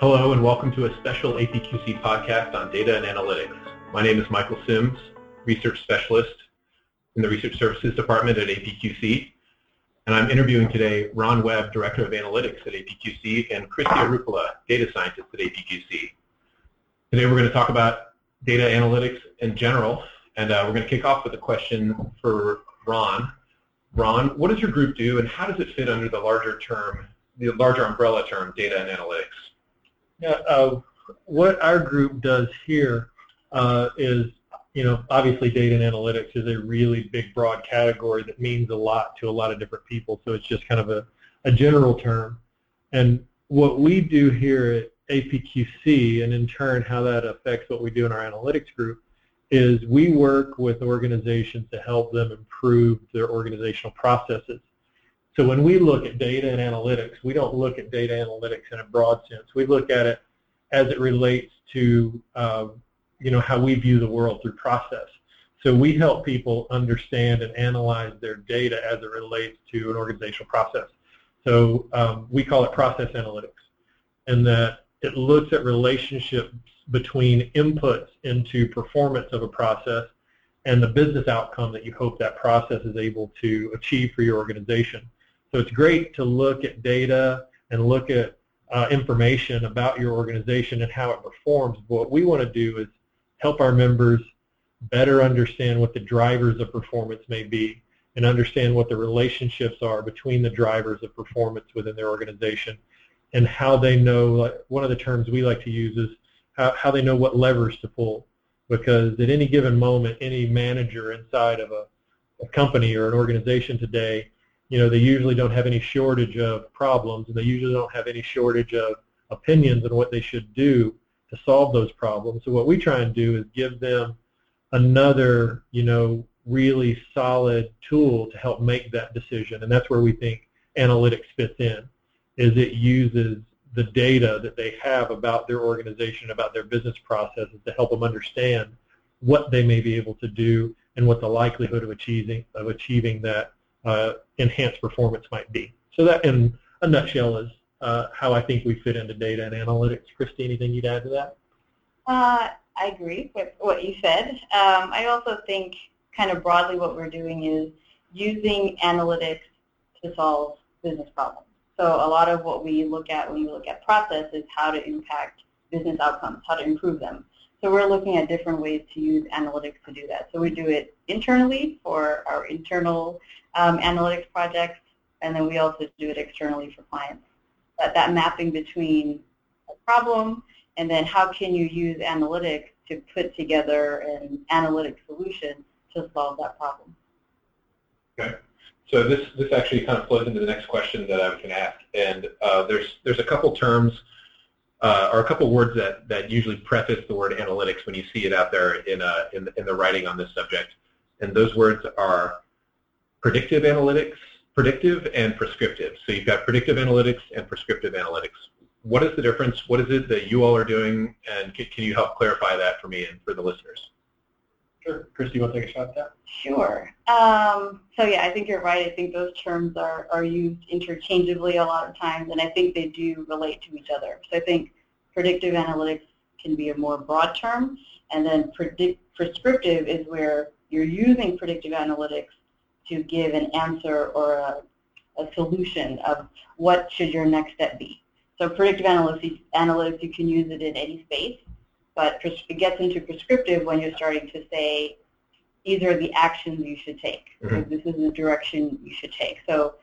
Hello and welcome to a special APQC podcast on data and analytics. My name is Michael Sims, Research Specialist in the Research Services Department at APQC. And I'm interviewing today Ron Webb, Director of Analytics at APQC, and Christy Arupula, Data Scientist at APQC. Today we're going to talk about data analytics in general, and uh, we're going to kick off with a question for Ron. Ron, what does your group do, and how does it fit under the larger term, the larger umbrella term, data and analytics? Yeah, uh, what our group does here uh, is, you know, obviously data and analytics is a really big, broad category that means a lot to a lot of different people. So it's just kind of a, a general term. And what we do here at APQC, and in turn how that affects what we do in our analytics group, is we work with organizations to help them improve their organizational processes. So when we look at data and analytics, we don't look at data analytics in a broad sense. We look at it as it relates to uh, you know how we view the world through process. So we help people understand and analyze their data as it relates to an organizational process. So um, we call it process analytics, and that it looks at relationships between inputs into performance of a process and the business outcome that you hope that process is able to achieve for your organization. So it's great to look at data and look at uh, information about your organization and how it performs. But what we want to do is help our members better understand what the drivers of performance may be and understand what the relationships are between the drivers of performance within their organization and how they know, one of the terms we like to use is how, how they know what levers to pull. Because at any given moment, any manager inside of a, a company or an organization today, you know, they usually don't have any shortage of problems, and they usually don't have any shortage of opinions on what they should do to solve those problems. So what we try and do is give them another, you know, really solid tool to help make that decision, and that's where we think analytics fits in. Is it uses the data that they have about their organization, about their business processes to help them understand what they may be able to do and what the likelihood of achieving of achieving that uh, enhanced performance might be. So that, in a nutshell, is uh, how I think we fit into data and analytics. Christy, anything you'd add to that? Uh, I agree with what you said. Um, I also think kind of broadly what we're doing is using analytics to solve business problems. So a lot of what we look at when we look at process is how to impact business outcomes, how to improve them. So we're looking at different ways to use analytics to do that. So we do it internally for our internal um, analytics projects, and then we also do it externally for clients. But that mapping between a problem and then how can you use analytics to put together an analytic solution to solve that problem. Okay. So this, this actually kind of flows into the next question that I was going to ask. And uh, there's, there's a couple terms uh, or a couple words that, that usually preface the word analytics when you see it out there in, uh, in, in the writing on this subject. And those words are predictive analytics, predictive and prescriptive. So you've got predictive analytics and prescriptive analytics. What is the difference? What is it that you all are doing? And can, can you help clarify that for me and for the listeners? Sure. Christy, you want to take a shot at that? Sure. Um, so yeah, I think you're right. I think those terms are, are used interchangeably a lot of times, and I think they do relate to each other. So I think predictive analytics can be a more broad term, and then predict, prescriptive is where you're using predictive analytics to give an answer or a, a solution of what should your next step be. So predictive analytics, analytics, you can use it in any space but it gets into prescriptive when you're starting to say, these are the actions you should take. Mm-hmm. This is the direction you should take. So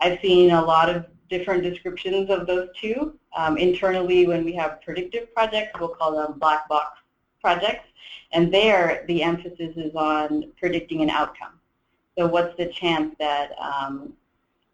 I've seen a lot of different descriptions of those two. Um, internally, when we have predictive projects, we'll call them black box projects. And there, the emphasis is on predicting an outcome. So what's the chance that um,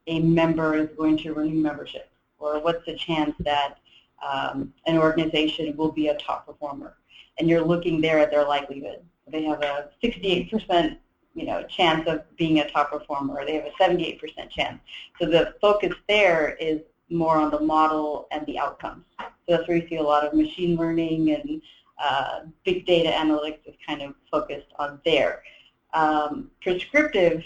a member is going to renew membership? Or what's the chance that um, an organization will be a top performer. And you're looking there at their likelihood. They have a 68% you know, chance of being a top performer, or they have a 78% chance. So the focus there is more on the model and the outcomes. So that's where you see a lot of machine learning and uh, big data analytics is kind of focused on there. Um, prescriptive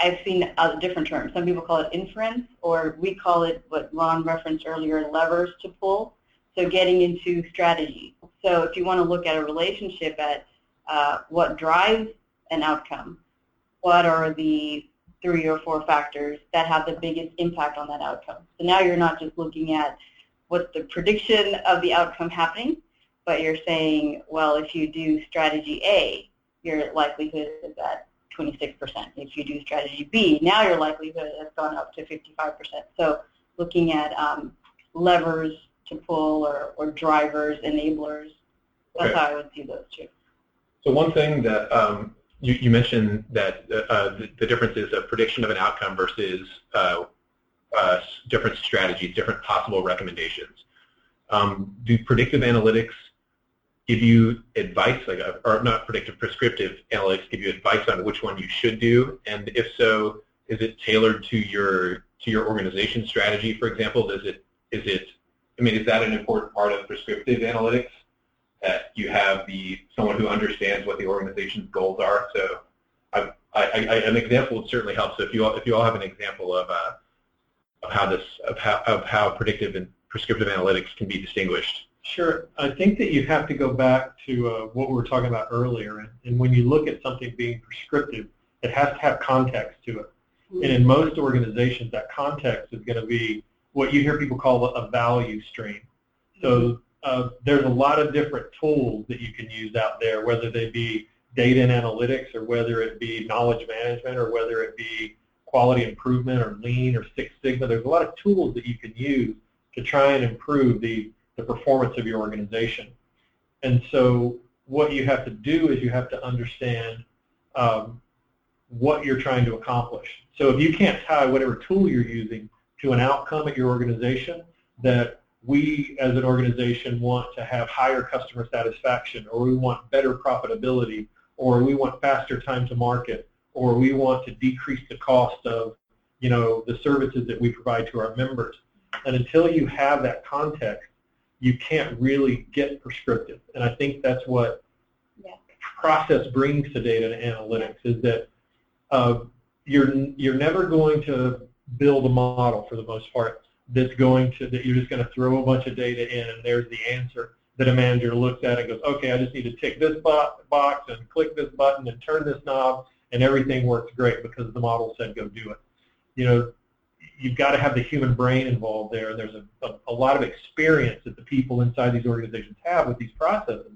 I've seen a different terms. Some people call it inference, or we call it what Ron referenced earlier, levers to pull. So getting into strategy. So if you want to look at a relationship at uh, what drives an outcome, what are the three or four factors that have the biggest impact on that outcome. So now you're not just looking at what's the prediction of the outcome happening, but you're saying, well, if you do strategy A, your likelihood is at 26%. If you do strategy B, now your likelihood has gone up to 55%. So looking at um, levers to pull or, or drivers, enablers, that's Okay. how I would see those two. So one thing that um, you, you mentioned that uh, the, the difference is a prediction of an outcome versus uh, uh, different strategies, different possible recommendations. Um, do predictive analytics give you advice, like, uh, or not predictive, prescriptive analytics give you advice on which one you should do? And if so, is it tailored to your to your organization strategy, for example? Does it is it? I mean, is that an important part of prescriptive analytics? that you have the someone who understands what the organization's goals are. So, I, I, I, an example would certainly help. So, if you all, if you all have an example of uh, of how this of how of how predictive and prescriptive analytics can be distinguished. Sure. I think that you have to go back to uh, what we were talking about earlier. And, and when you look at something being prescriptive, it has to have context to it. And in most organizations, that context is going to be what you hear people call a value stream. So uh, there's a lot of different tools that you can use out there, whether they be data and analytics or whether it be knowledge management or whether it be quality improvement or lean or Six Sigma. There's a lot of tools that you can use to try and improve the, the performance of your organization. And so what you have to do is you have to understand um, what you're trying to accomplish. So if you can't tie whatever tool you're using to an outcome at your organization, that we as an organization want to have higher customer satisfaction or we want better profitability or we want faster time to market or we want to decrease the cost of you know the services that we provide to our members and until you have that context you can't really get prescriptive and i think that's what Yeah. process brings to data and analytics is that uh, you're you're never going to build a model for the most part that's going to that you're just going to throw a bunch of data in and there's the answer that a manager looks at and goes, okay, I just need to tick this bo- box and click this button and turn this knob and everything works great because the model said go do it. You know, you've got to have the human brain involved there. There's a, a, a lot of experience that the people inside these organizations have with these processes.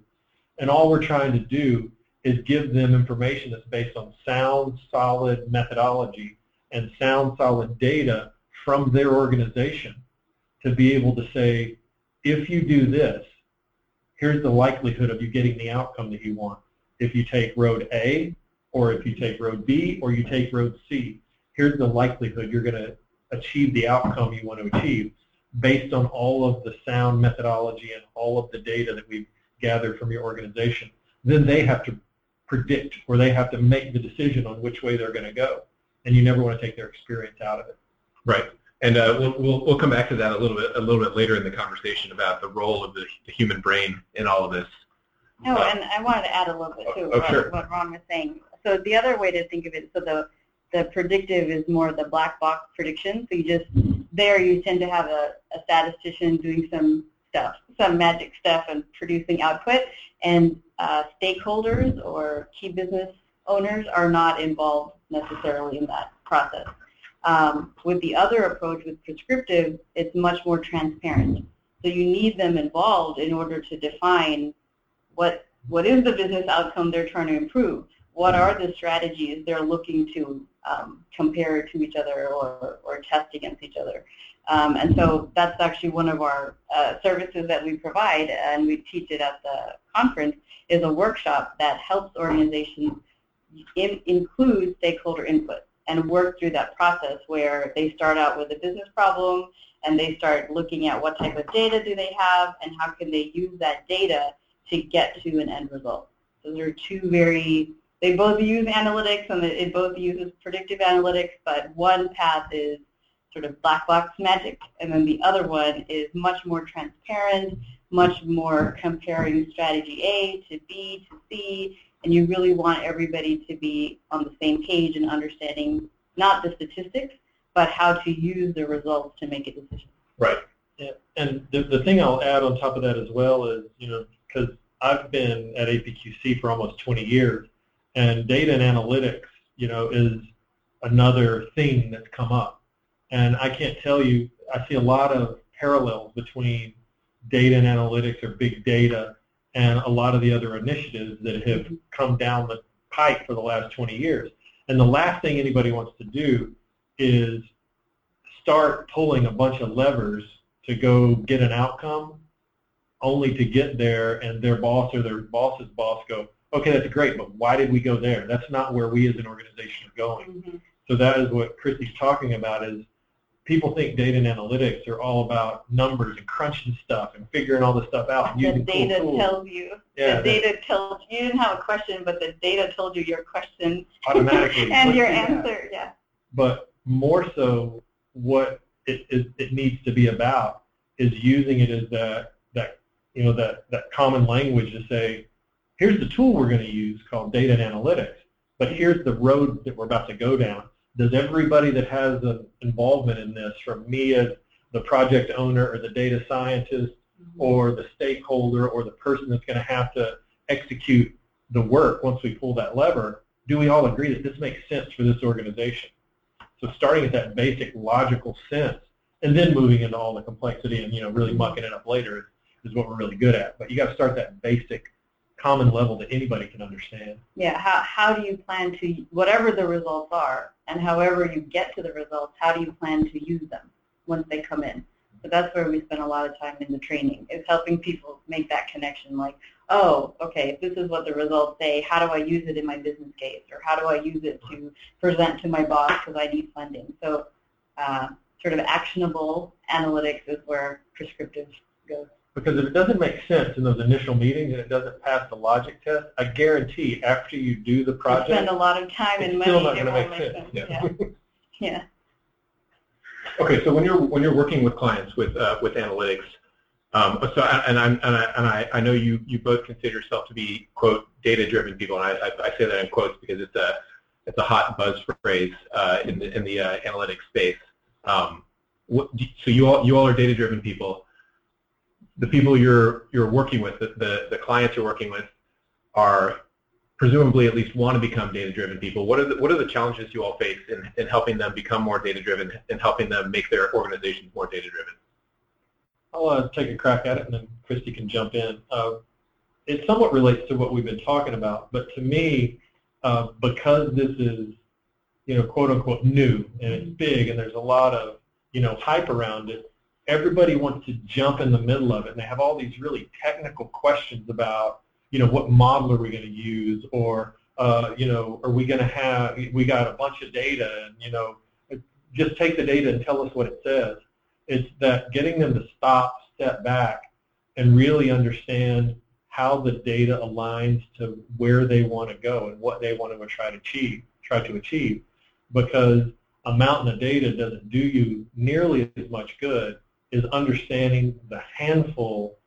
And all we're trying to do is give them information that's based on sound, solid methodology and sound, solid data from their organization to be able to say, if you do this, here's the likelihood of you getting the outcome that you want. If you take road A, or if you take road B, or you take road C, here's the likelihood you're going to achieve the outcome you want to achieve based on all of the sound methodology and all of the data that we've gathered from your organization. Then they have to predict or they have to make the decision on which way they're going to go. And you never want to take their experience out of it. Right. And uh, we'll, we'll we'll come back to that a little bit a little bit later in the conversation about the role of the, the human brain in all of this. No, Uh, and I wanted to add a little bit too Oh, what, sure. what Ron was saying. So the other way to think of it, so the the predictive is more the black box prediction. So you just there you tend to have a, a statistician doing some stuff, some magic stuff, and producing output, and uh, stakeholders or key business owners are not involved necessarily in that process. Um, with the other approach, with prescriptive, it's much more transparent. So you need them involved in order to define what what is the business outcome they're trying to improve? What are the strategies they're looking to um, compare to each other or, or test against each other? Um, and so that's actually one of our uh, services that we provide, and we teach it at the conference, is a workshop that helps organizations in, include stakeholder input and work through that process where they start out with a business problem and they start looking at what type of data do they have and how can they use that data to get to an end result. Those are two very, they both use analytics and it both uses predictive analytics, but one path is sort of black box magic, and then the other one is much more transparent, much more comparing strategy A to B to C, and you really want everybody to be on the same page and understanding not the statistics, but how to use the results to make a decision. Right. Yeah, and the, the thing I'll add on top of that as well is, you know, because I've been at APQC for almost 20 years, and data and analytics, you know, is another theme that's come up. And I can't tell you, I see a lot of parallels between data and analytics or big data and a lot of the other initiatives that have come down the pike for the last 20 years. And the last thing anybody wants to do is start pulling a bunch of levers to go get an outcome only to get there and their boss or their boss's boss go, okay, that's great, but why did we go there? That's not where we as an organization are going. Mhm. So that is what Christy's talking about is people think data and analytics are all about numbers and crunching stuff and figuring all this stuff out and The using data cool tools. tells you. Yeah, the data tells you you didn't have a question, but the data told you your question automatically. and your through that. answer. Yeah. But more so, what it, it, it needs to be about is using it as that that you know that that common language to say, here's the tool we're going to use called data and analytics, but here's the road that we're about to go down. Does everybody that has an involvement in this, from me as the project owner or the data scientist mm-hmm. or the stakeholder or the person that's going to have to execute the work once we pull that lever, do we all agree that this makes sense for this organization? So starting at that basic logical sense and then moving into all the complexity and you know really mucking it up later is, is what we're really good at. But you got to start that basic common level that anybody can understand. Yeah. How how do you plan to whatever the results are, and however you get to the results, how do you plan to use them once they come in? So that's where we spend a lot of time in the training. Is helping people make that connection. Like, oh, okay, if this is what the results say, how do I use it in my business case, or how do I use it to present to my boss because I need funding? So, uh, sort of actionable analytics is where prescriptive goes. Because if it doesn't make sense in those initial meetings and it doesn't pass the logic test, I guarantee after you do the You project, spend a lot of time it's and still not going to make sense. sense. Yeah. yeah. Okay, so when you're when you're working with clients with uh, with analytics, um, so and I'm and I and I, I know you you both consider yourself to be quote data driven people, and I, I, I say that in quotes because it's a it's a hot buzz phrase uh, in the in the uh, analytics space. Um, what, so you all you all are data driven people. The people you're you're working with, the, the the clients you're working with, are presumably at least want to become data-driven people. What are the, what are the challenges you all face in, in helping them become more data-driven and helping them make their organizations more data-driven? I'll uh, take a crack at it, and then Christy can jump in. Uh, it somewhat relates to what we've been talking about, but to me, uh, because this is, you know, quote unquote new and it's big, and there's a lot of, you know, hype around it. Everybody wants to jump in the middle of it, and they have all these really technical questions about, you know, what model are we going to use, or, uh, you know, are we going to have? We got a bunch of data, and you know, just take the data and tell us what it says it's that getting them to stop, step back, and really understand how the data aligns to where they want to go and what they want to try to achieve. Try to achieve, because a mountain of data doesn't do you nearly as much good as understanding the handful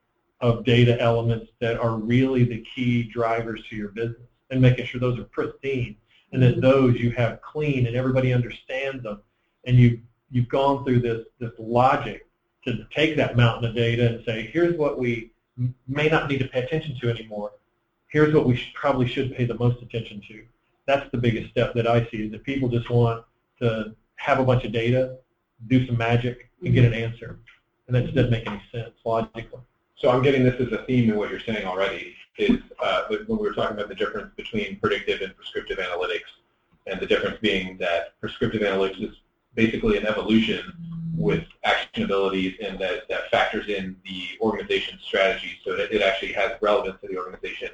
of data elements that are really the key drivers to your business and making sure those are pristine and that mm-hmm. those you have clean and everybody understands them and you you've gone through this this logic to take that mountain of data and say, here's what we may not need to pay attention to anymore. Here's what we should, probably should pay the most attention to. That's the biggest step that I see is that people just want to have a bunch of data, do some magic, and get an mm-hmm. answer. And that just doesn't make any sense logically. So I'm getting this as a theme in what you're saying already is uh, when we were talking about the difference between predictive and prescriptive analytics, and the difference being that prescriptive analytics is basically an evolution with actionabilities and that, that factors in the organization's strategy so that it actually has relevance to the organization.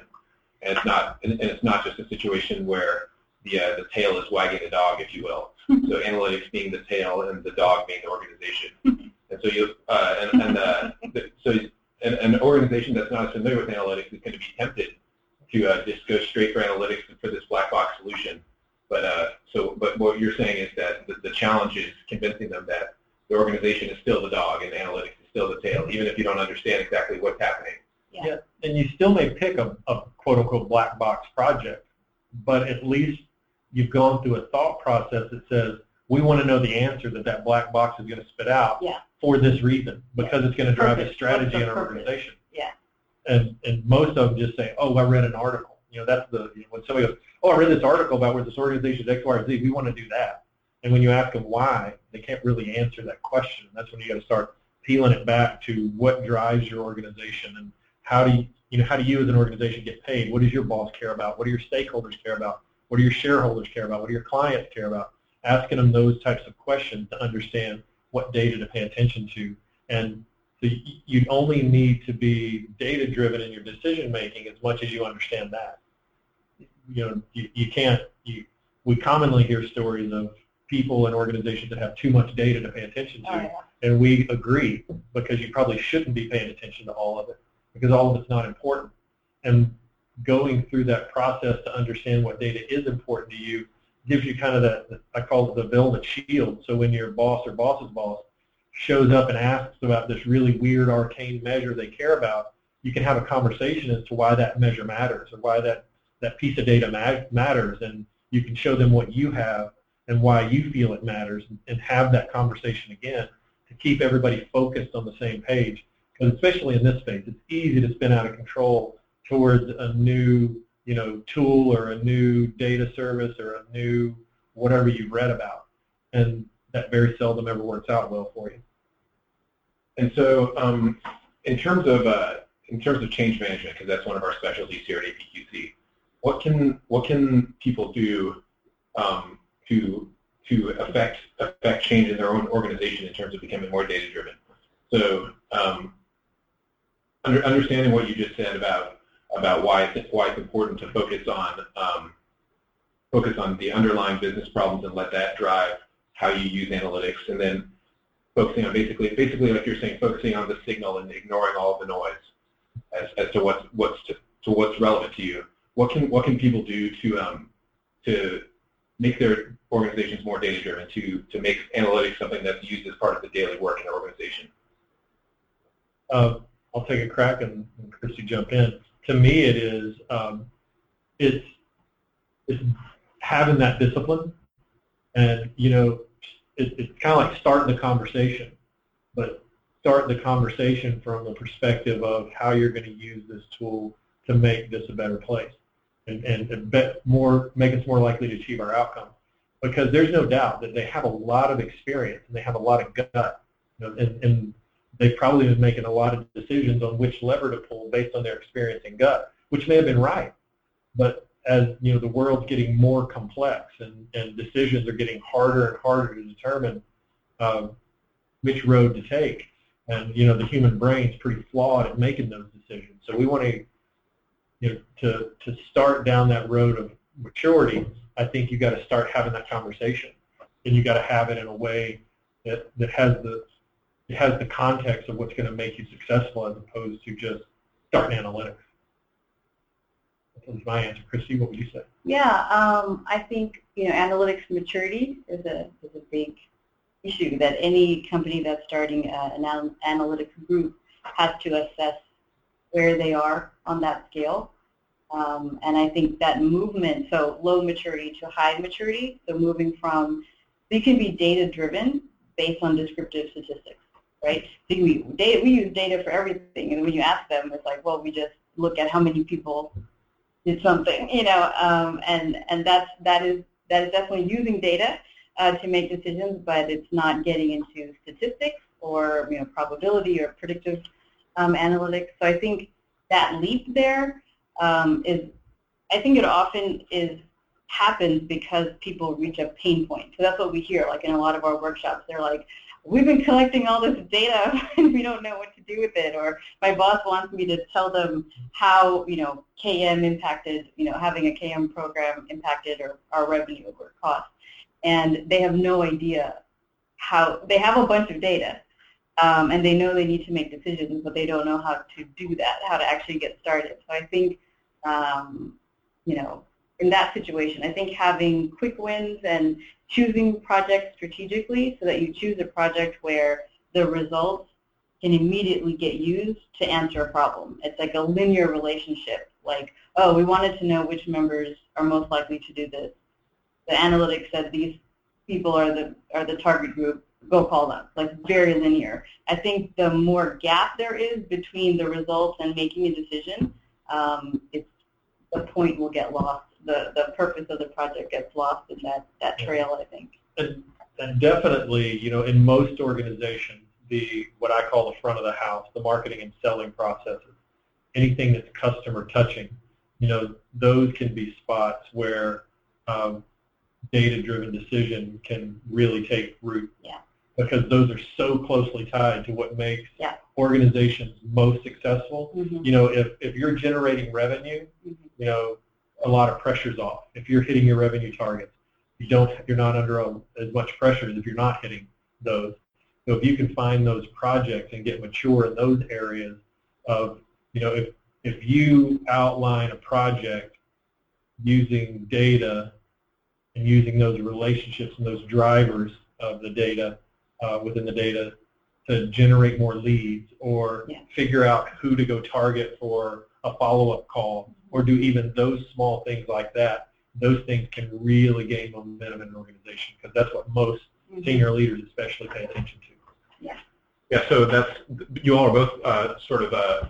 And it's not and, and it's not just a situation where the uh, the tail is wagging the dog, if you will. so analytics being the tail and the dog being the organization. And so you uh, and, and uh, so an, an organization that's not as familiar with analytics is going to be tempted to uh, just go straight for analytics and for this black box solution. But uh, so, but what you're saying is that the, the challenge is convincing them that the organization is still the dog and analytics is still the tail, even if you don't understand exactly what's happening. Yeah. And you still may pick a, a quote unquote black box project, but at least you've gone through a thought process that says we want to know the answer that that black box is going to spit out Yeah. For this reason because it's going to drive Purpose. a strategy in our purpose? organization. Yeah. And and most of them just say, oh, I read an article. You know, that's the you know, when somebody goes, oh, I read this article about where this organization is X, Y, or Z. We want to do that. And when you ask them why, they can't really answer that question. That's when you got to start peeling it back to what drives your organization and how do you, you know, how do you as an organization get paid? What does your boss care about? What do your stakeholders care about? What do your shareholders care about? What do your clients care about? Asking them those types of questions to understand what data to pay attention to. And so you only need to be data driven in your decision making as much as you understand that. You know, you, you can't. You, we commonly hear stories of people and organizations that have too much data to pay attention to, Oh, yeah. and we agree because you probably shouldn't be paying attention to all of it because all of it's not important. And going through that process to understand what data is important to you gives you kind of that, I call it the velvet shield. So when your boss or boss's boss shows up and asks about this really weird arcane measure they care about, you can have a conversation as to why that measure matters or why that, that piece of data ma- matters. And you can show them what you have and why you feel it matters and have that conversation again to keep everybody focused on the same page. Because especially in this space, it's easy to spin out of control towards a new you know, tool or a new data service or a new whatever you've read about. And that very seldom ever works out well for you. And so, um, in terms of uh, in terms of change management, because that's one of our specialties here at APQC, what can what can people do um, to to affect affect change in their own organization in terms of becoming more data driven? So, um, under, understanding what you just said about about why it's, why it's important to focus on um, focus on the underlying business problems and let that drive how you use analytics, and then focusing on basically basically like you're saying, focusing on the signal and ignoring all the noise as, as to what's what's to, to what's relevant to you. What can what can people do to um, to make their organizations more data driven, to to make analytics something that's used as part of the daily work in an organization? Uh, I'll take a crack and, and Christy jump in. To me, it is um, it's it's having that discipline, and you know, it, it's kind of like starting the conversation, but start the conversation from the perspective of how you're going to use this tool to make this a better place, and and, and bet more make us more likely to achieve our outcome. Because there's no doubt that they have a lot of experience and they have a lot of gut, you know, and, and they've probably been making a lot of decisions on which lever to pull based on their experience and gut, which may have been right. But as you know, the world's getting more complex and, and decisions are getting harder and harder to determine um, which road to take. And you know, the human brain's pretty flawed at making those decisions. So we want to, you know, to to start down that road of maturity. I think you got to start having that conversation, and you got to have it in a way that that has the it has the context of what's going to make you successful as opposed to just starting analytics. That was my answer. Christy, what would you say? Yeah, um, I think you know analytics maturity is a is a big issue that any company that's starting an anal- analytics group has to assess where they are on that scale. Um, and I think that movement, so low maturity to high maturity, so moving from, they can be data driven based on descriptive statistics, right? So we, data, we use data for everything, and when you ask them, it's like, well, we just look at how many people did something, you know, um, and and that's that is that is definitely using data uh, to make decisions, but it's not getting into statistics or you know probability or predictive um, analytics. So I think that leap there um, is, I think it often is happens because people reach a pain point. So that's what we hear, like in a lot of our workshops. They're like, we've been collecting all this data and we don't know what to do with it or my boss wants me to tell them how you know KM impacted you know having a KM program impacted or our revenue or cost. And they have no idea how they have a bunch of data um, and they know they need to make decisions but they don't know how to do that how to actually get started. So I think um, you know in that situation. I think having quick wins and choosing projects strategically so that you choose a project where the results can immediately get used to answer a problem. It's like a linear relationship. Like, oh, we wanted to know which members are most likely to do this. The analytics said these people are the are the target group, go call them. Like very linear. I think the more gap there is between the results and making a decision, um, it's the point will get lost. The the purpose of the project gets lost in that that trail. I think. And, and definitely, you know, in most organizations, the what I call the front of the house, the marketing and selling processes, anything that's customer touching, you know, those can be spots where um, data-driven decision can really take root. Yeah. Because those are so closely tied to what makes Yeah. organizations most successful. Mhm. You know, if, if you're generating revenue, Mhm. you know, a lot of pressure's off. If you're hitting your revenue targets, you don't, you're not under a, as much pressure as if you're not hitting those. So if you can find those projects and get mature in those areas of, you know, if, if you outline a project using data and using those relationships and those drivers of the data uh, within the data to generate more leads or Yeah. figure out who to go target for a follow-up call or do even those small things like that, those things can really gain momentum in an organization because that's what most Mhm. senior leaders especially pay attention to. Yeah, Yeah, so that's you all are both uh, sort of uh,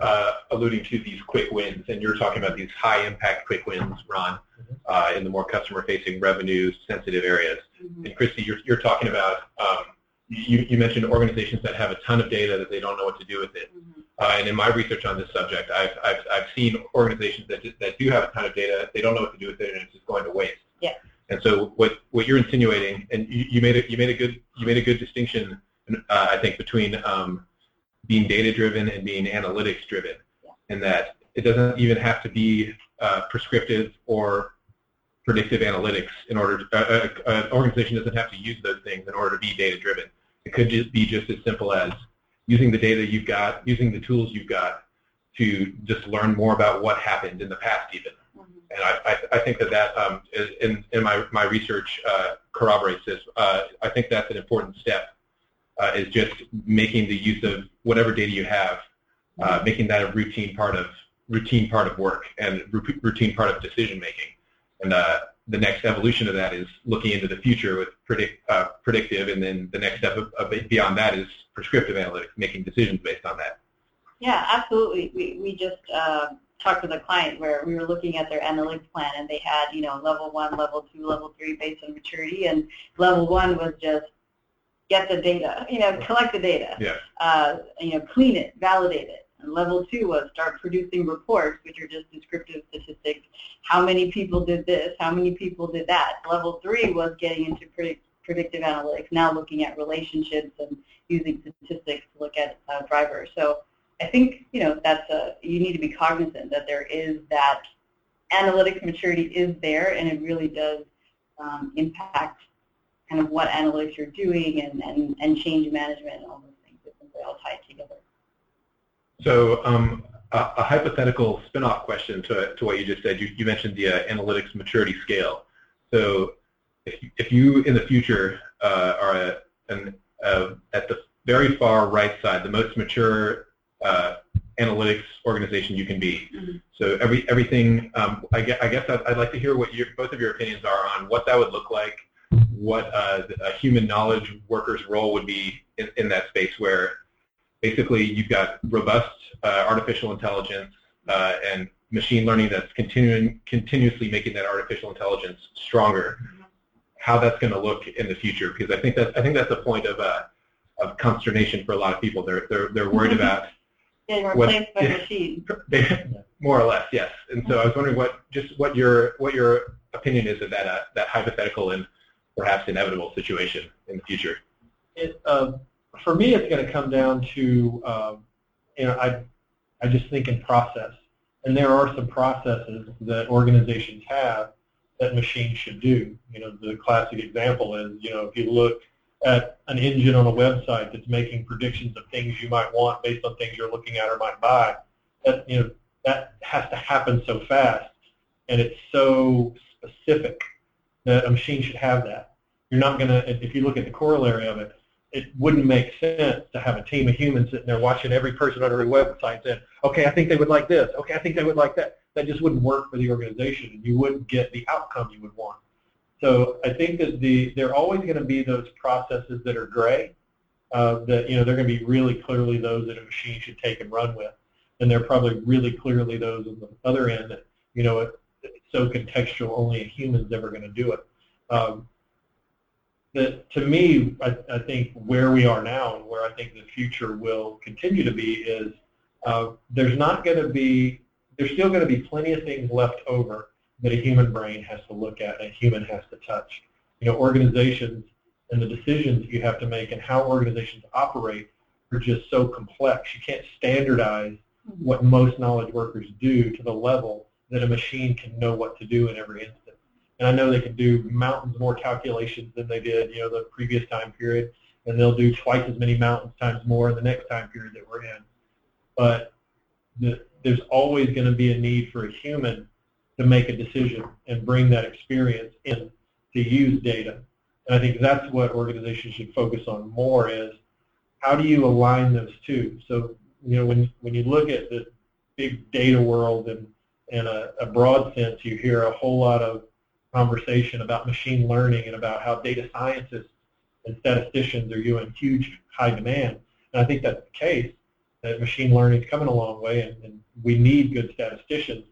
uh, alluding to these quick wins, and you're talking about these high impact quick wins, Ron, uh, in the more customer facing revenue sensitive areas. Mhm. And Christy, you're, you're talking about um, you, you mentioned organizations that have a ton of data that they don't know what to do with it. Mhm. Uh, and in my research on this subject, I've, I've, I've seen organizations that, just, that do have a ton of data, they don't know what to do with it, and it's just going to waste. Yeah. And so what, what you're insinuating, and you, you made a, you made a good you made a good distinction, uh, I think, between um, being data driven and being analytics driven, Yeah. and that it doesn't even have to be uh, prescriptive or predictive analytics in order. To, uh, uh, an organization doesn't have to use those things in order to be data driven. It could just be just as simple as using the data you've got, using the tools you've got to just learn more about what happened in the past even. Mhm. And I, I, I think that that, um, in, in my, my research uh, corroborates this. Uh, I think that's an important step, uh, is just making the use of whatever data you have, uh, making that a routine part of routine part of work and routine part of decision making. And uh, the next evolution of that is looking into the future with predict, uh, predictive, and then the next step of, of beyond that is prescriptive analytics, making decisions based on that. Yeah, absolutely. We we just uh, talked with a client where we were looking at their analytics plan, and they had you know level one, level two, level three based on maturity, and level one was just get the data, you know, collect the data, Yeah. uh, you know, clean it, validate it. And level two was start producing reports, which are just descriptive statistics. How many people did this? How many people did that? Level three was getting into predict, predictive analytics, now looking at relationships and using statistics to look at uh, drivers. So I think you know that's a you need to be cognizant that there is that analytics maturity is there, and it really does um, impact kind of what analytics you're doing and, and, and change management and all those things. I think they all tied together. So um, a, a hypothetical spin-off question to, to what you just said. You, you mentioned the uh, analytics maturity scale. So if you, if you in the future uh, are a, an, uh, at the very far right side, the most mature uh, analytics organization you can be. Mhm. So every everything. Um, I guess, I guess I'd, I'd like to hear what your, both of your opinions are on what that would look like, what uh, a human knowledge worker's role would be in, in that space where basically you've got robust uh, artificial intelligence uh, and machine learning that's continuing continuously making that artificial intelligence stronger. How that's going to look in the future, because I think that's I think that's a point of uh, of consternation for a lot of people. They're they're they're worried Mhm. about Getting What- replaced by machines. more or less, yes. And so I was wondering what just what your what your opinion is of that uh, that hypothetical and perhaps inevitable situation in the future. It, uh, for me, it's going to come down to, um, you know, I, I just think in process. And there are some processes that organizations have that machines should do. You know, the classic example is, you know, if you look at an engine on a website that's making predictions of things you might want based on things you're looking at or might buy, that, you know, that has to happen so fast and it's so specific that a machine should have that. You're not going to, if you look at the corollary of it, it wouldn't make sense to have a team of humans sitting there watching every person on every website saying, okay, I think they would like this. Okay, I think they would like that. That just wouldn't work for the organization, and you wouldn't get the outcome you would want. So I think that the there are always going to be those processes that are gray, uh, that you know they're going to be really clearly those that a machine should take and run with, and they're probably really clearly those on the other end that you know it, it's so contextual only a human's ever going to do it. Um, that to me, I, I, think where we are now and where I think the future will continue to be is uh, there's not going to be there's still going to be plenty of things left over that a human brain has to look at and a human has to touch. You know, organizations and the decisions you have to make and how organizations operate are just so complex. You can't standardize mm-hmm. what most knowledge workers do to the level that a machine can know what to do in every instance. And I know they can do mountains more calculations than they did, you know, the previous time period, and they'll do twice as many mountains times more in the next time period that we're in. But the, there's always going to be a need for a human to make a decision and bring that experience in to use data. And I think that's what organizations should focus on more is how do you align those two? So, you know, when, when you look at the big data world and in a, a broad sense, you hear a whole lot of conversation about machine learning and about how data scientists and statisticians are you in huge high demand. And I think that's the case, that machine learning is coming a long way and, and we need good statisticians.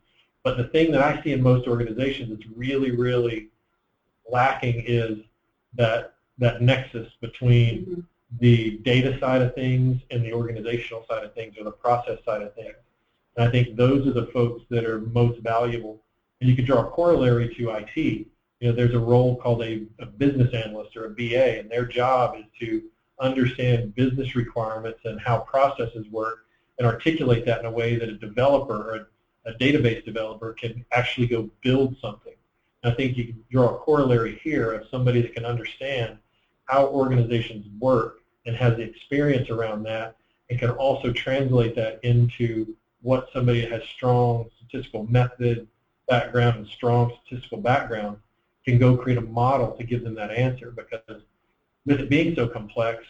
But the thing that I see in most organizations that's really, really lacking is that that nexus between mm-hmm. the data side of things and the organizational side of things or the process side of things. And I think those are the folks that are most valuable. And you can draw a corollary to IT. You know, there's a role called a, a business analyst or a BA, and their job is to understand business requirements and how processes work and articulate that in a way that a developer or a a database developer can actually go build something. And I think you can draw a corollary here of somebody that can understand how organizations work and has the experience around that and can also translate that into what somebody has strong statistical method background and strong statistical background can go create a model to give them that answer because with it being so complex,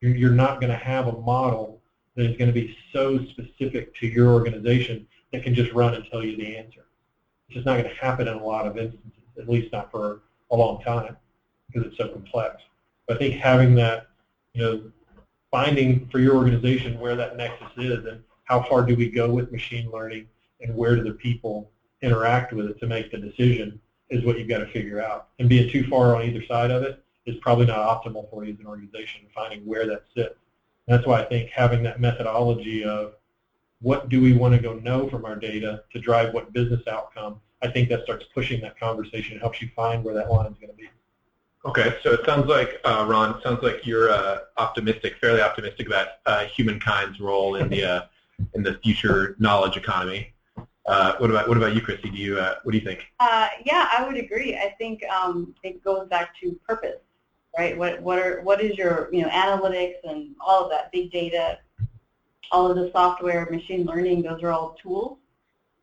you're not going to have a model that is going to be so specific to your organization that can just run and tell you the answer. It's just not going to happen in a lot of instances, at least not for a long time, because it's so complex. But I think having that, you know, finding for your organization where that nexus is and how far do we go with machine learning and where do the people interact with it to make the decision is what you've got to figure out. And being too far on either side of it is probably not optimal for you as an organization, finding where that sits. And that's why I think having that methodology of what do we want to go know from our data to drive what business outcome, I think that starts pushing that conversation, and helps you find where that line is going to be. Okay, so it sounds like, uh, Ron, it sounds like you're uh, optimistic, fairly optimistic about uh, humankind's role in the uh, in the future knowledge economy. Uh, what about what about you, Christy? Do you uh, what do you think? yeah, I would agree. I think um, it goes back to purpose, right? What what are what is your you know analytics and all of that big data all of the software, machine learning, those are all tools.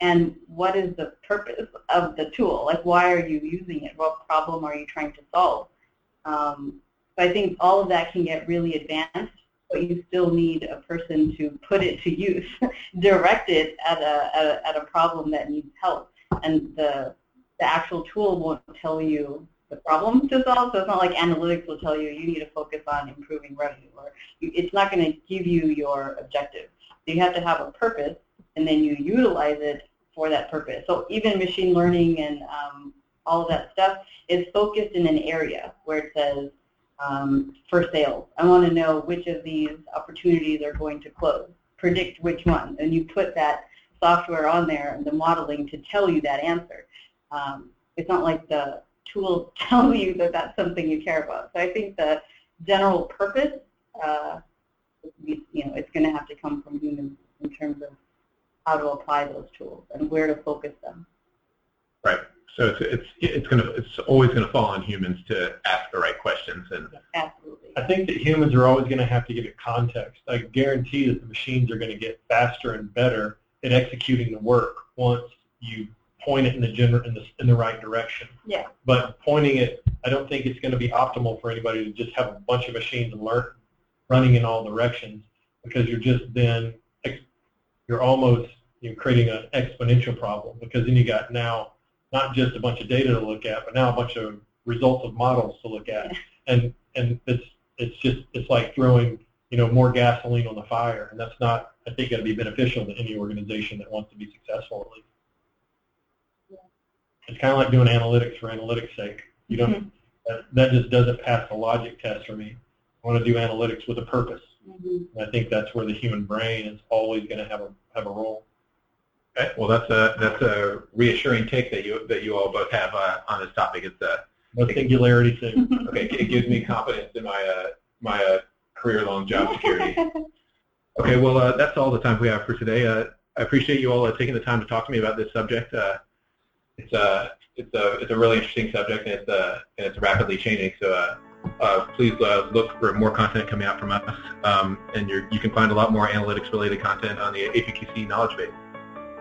And what is the purpose of the tool? Like, why are you using it? What problem are you trying to solve? Um, so I think all of that can get really advanced, but you still need a person to put it to use, direct it at a, at a, at a problem that needs help. And the, the actual tool won't tell you the problem to solve. So it's not like analytics will tell you you need to focus on improving revenue, or you, it's not going to give you your objective. So you have to have a purpose, and then you utilize it for that purpose. So even machine learning and um, all of that stuff is focused in an area where it says um, for sales. I want to know which of these opportunities are going to close. Predict which one, and you put that software on there and the modeling to tell you that answer. Um, it's not like the tools tell you that that's something you care about. So I think the general purpose, uh, you know, it's going to have to come from humans in terms of how to apply those tools and where to focus them. Right. So it's it's it's going to it's always going to fall on humans to ask the right questions and. Absolutely. I think that humans are always going to have to give it context. I guarantee that the machines are going to get faster and better at executing the work once you point it in the gener- in the in the right direction. Yeah. But pointing it, I don't think it's going to be optimal for anybody to just have a bunch of machines learn, running in all directions because you're just then you're almost you're creating an exponential problem because then you got now not just a bunch of data to look at, but now a bunch of results of models to look at. Yeah. And and it's it's just it's like throwing you know more gasoline on the fire, and that's not I think going to be beneficial to any organization that wants to be successful at least. It's kind of like doing analytics for analytics' sake. You don't Mhm. that, that just doesn't pass the logic test for me. I want to do analytics with a purpose. Mhm. And I think that's where the human brain is always going to have a have a role. Okay. Well, that's a that's a reassuring take that you that you all both have uh, on this topic. It's uh, No singularity thing. okay. It gives me confidence in my uh, my uh, career-long job security. Okay. Well, uh, that's all the time we have for today. Uh, I appreciate you all uh, taking the time to talk to me about this subject. Uh, it's a it's a it's a really interesting subject, and it's uh, and it's rapidly changing. So. Uh, uh, please uh, look for more content coming out from us, um, and you're, you can find a lot more analytics-related content on the APQC knowledge base.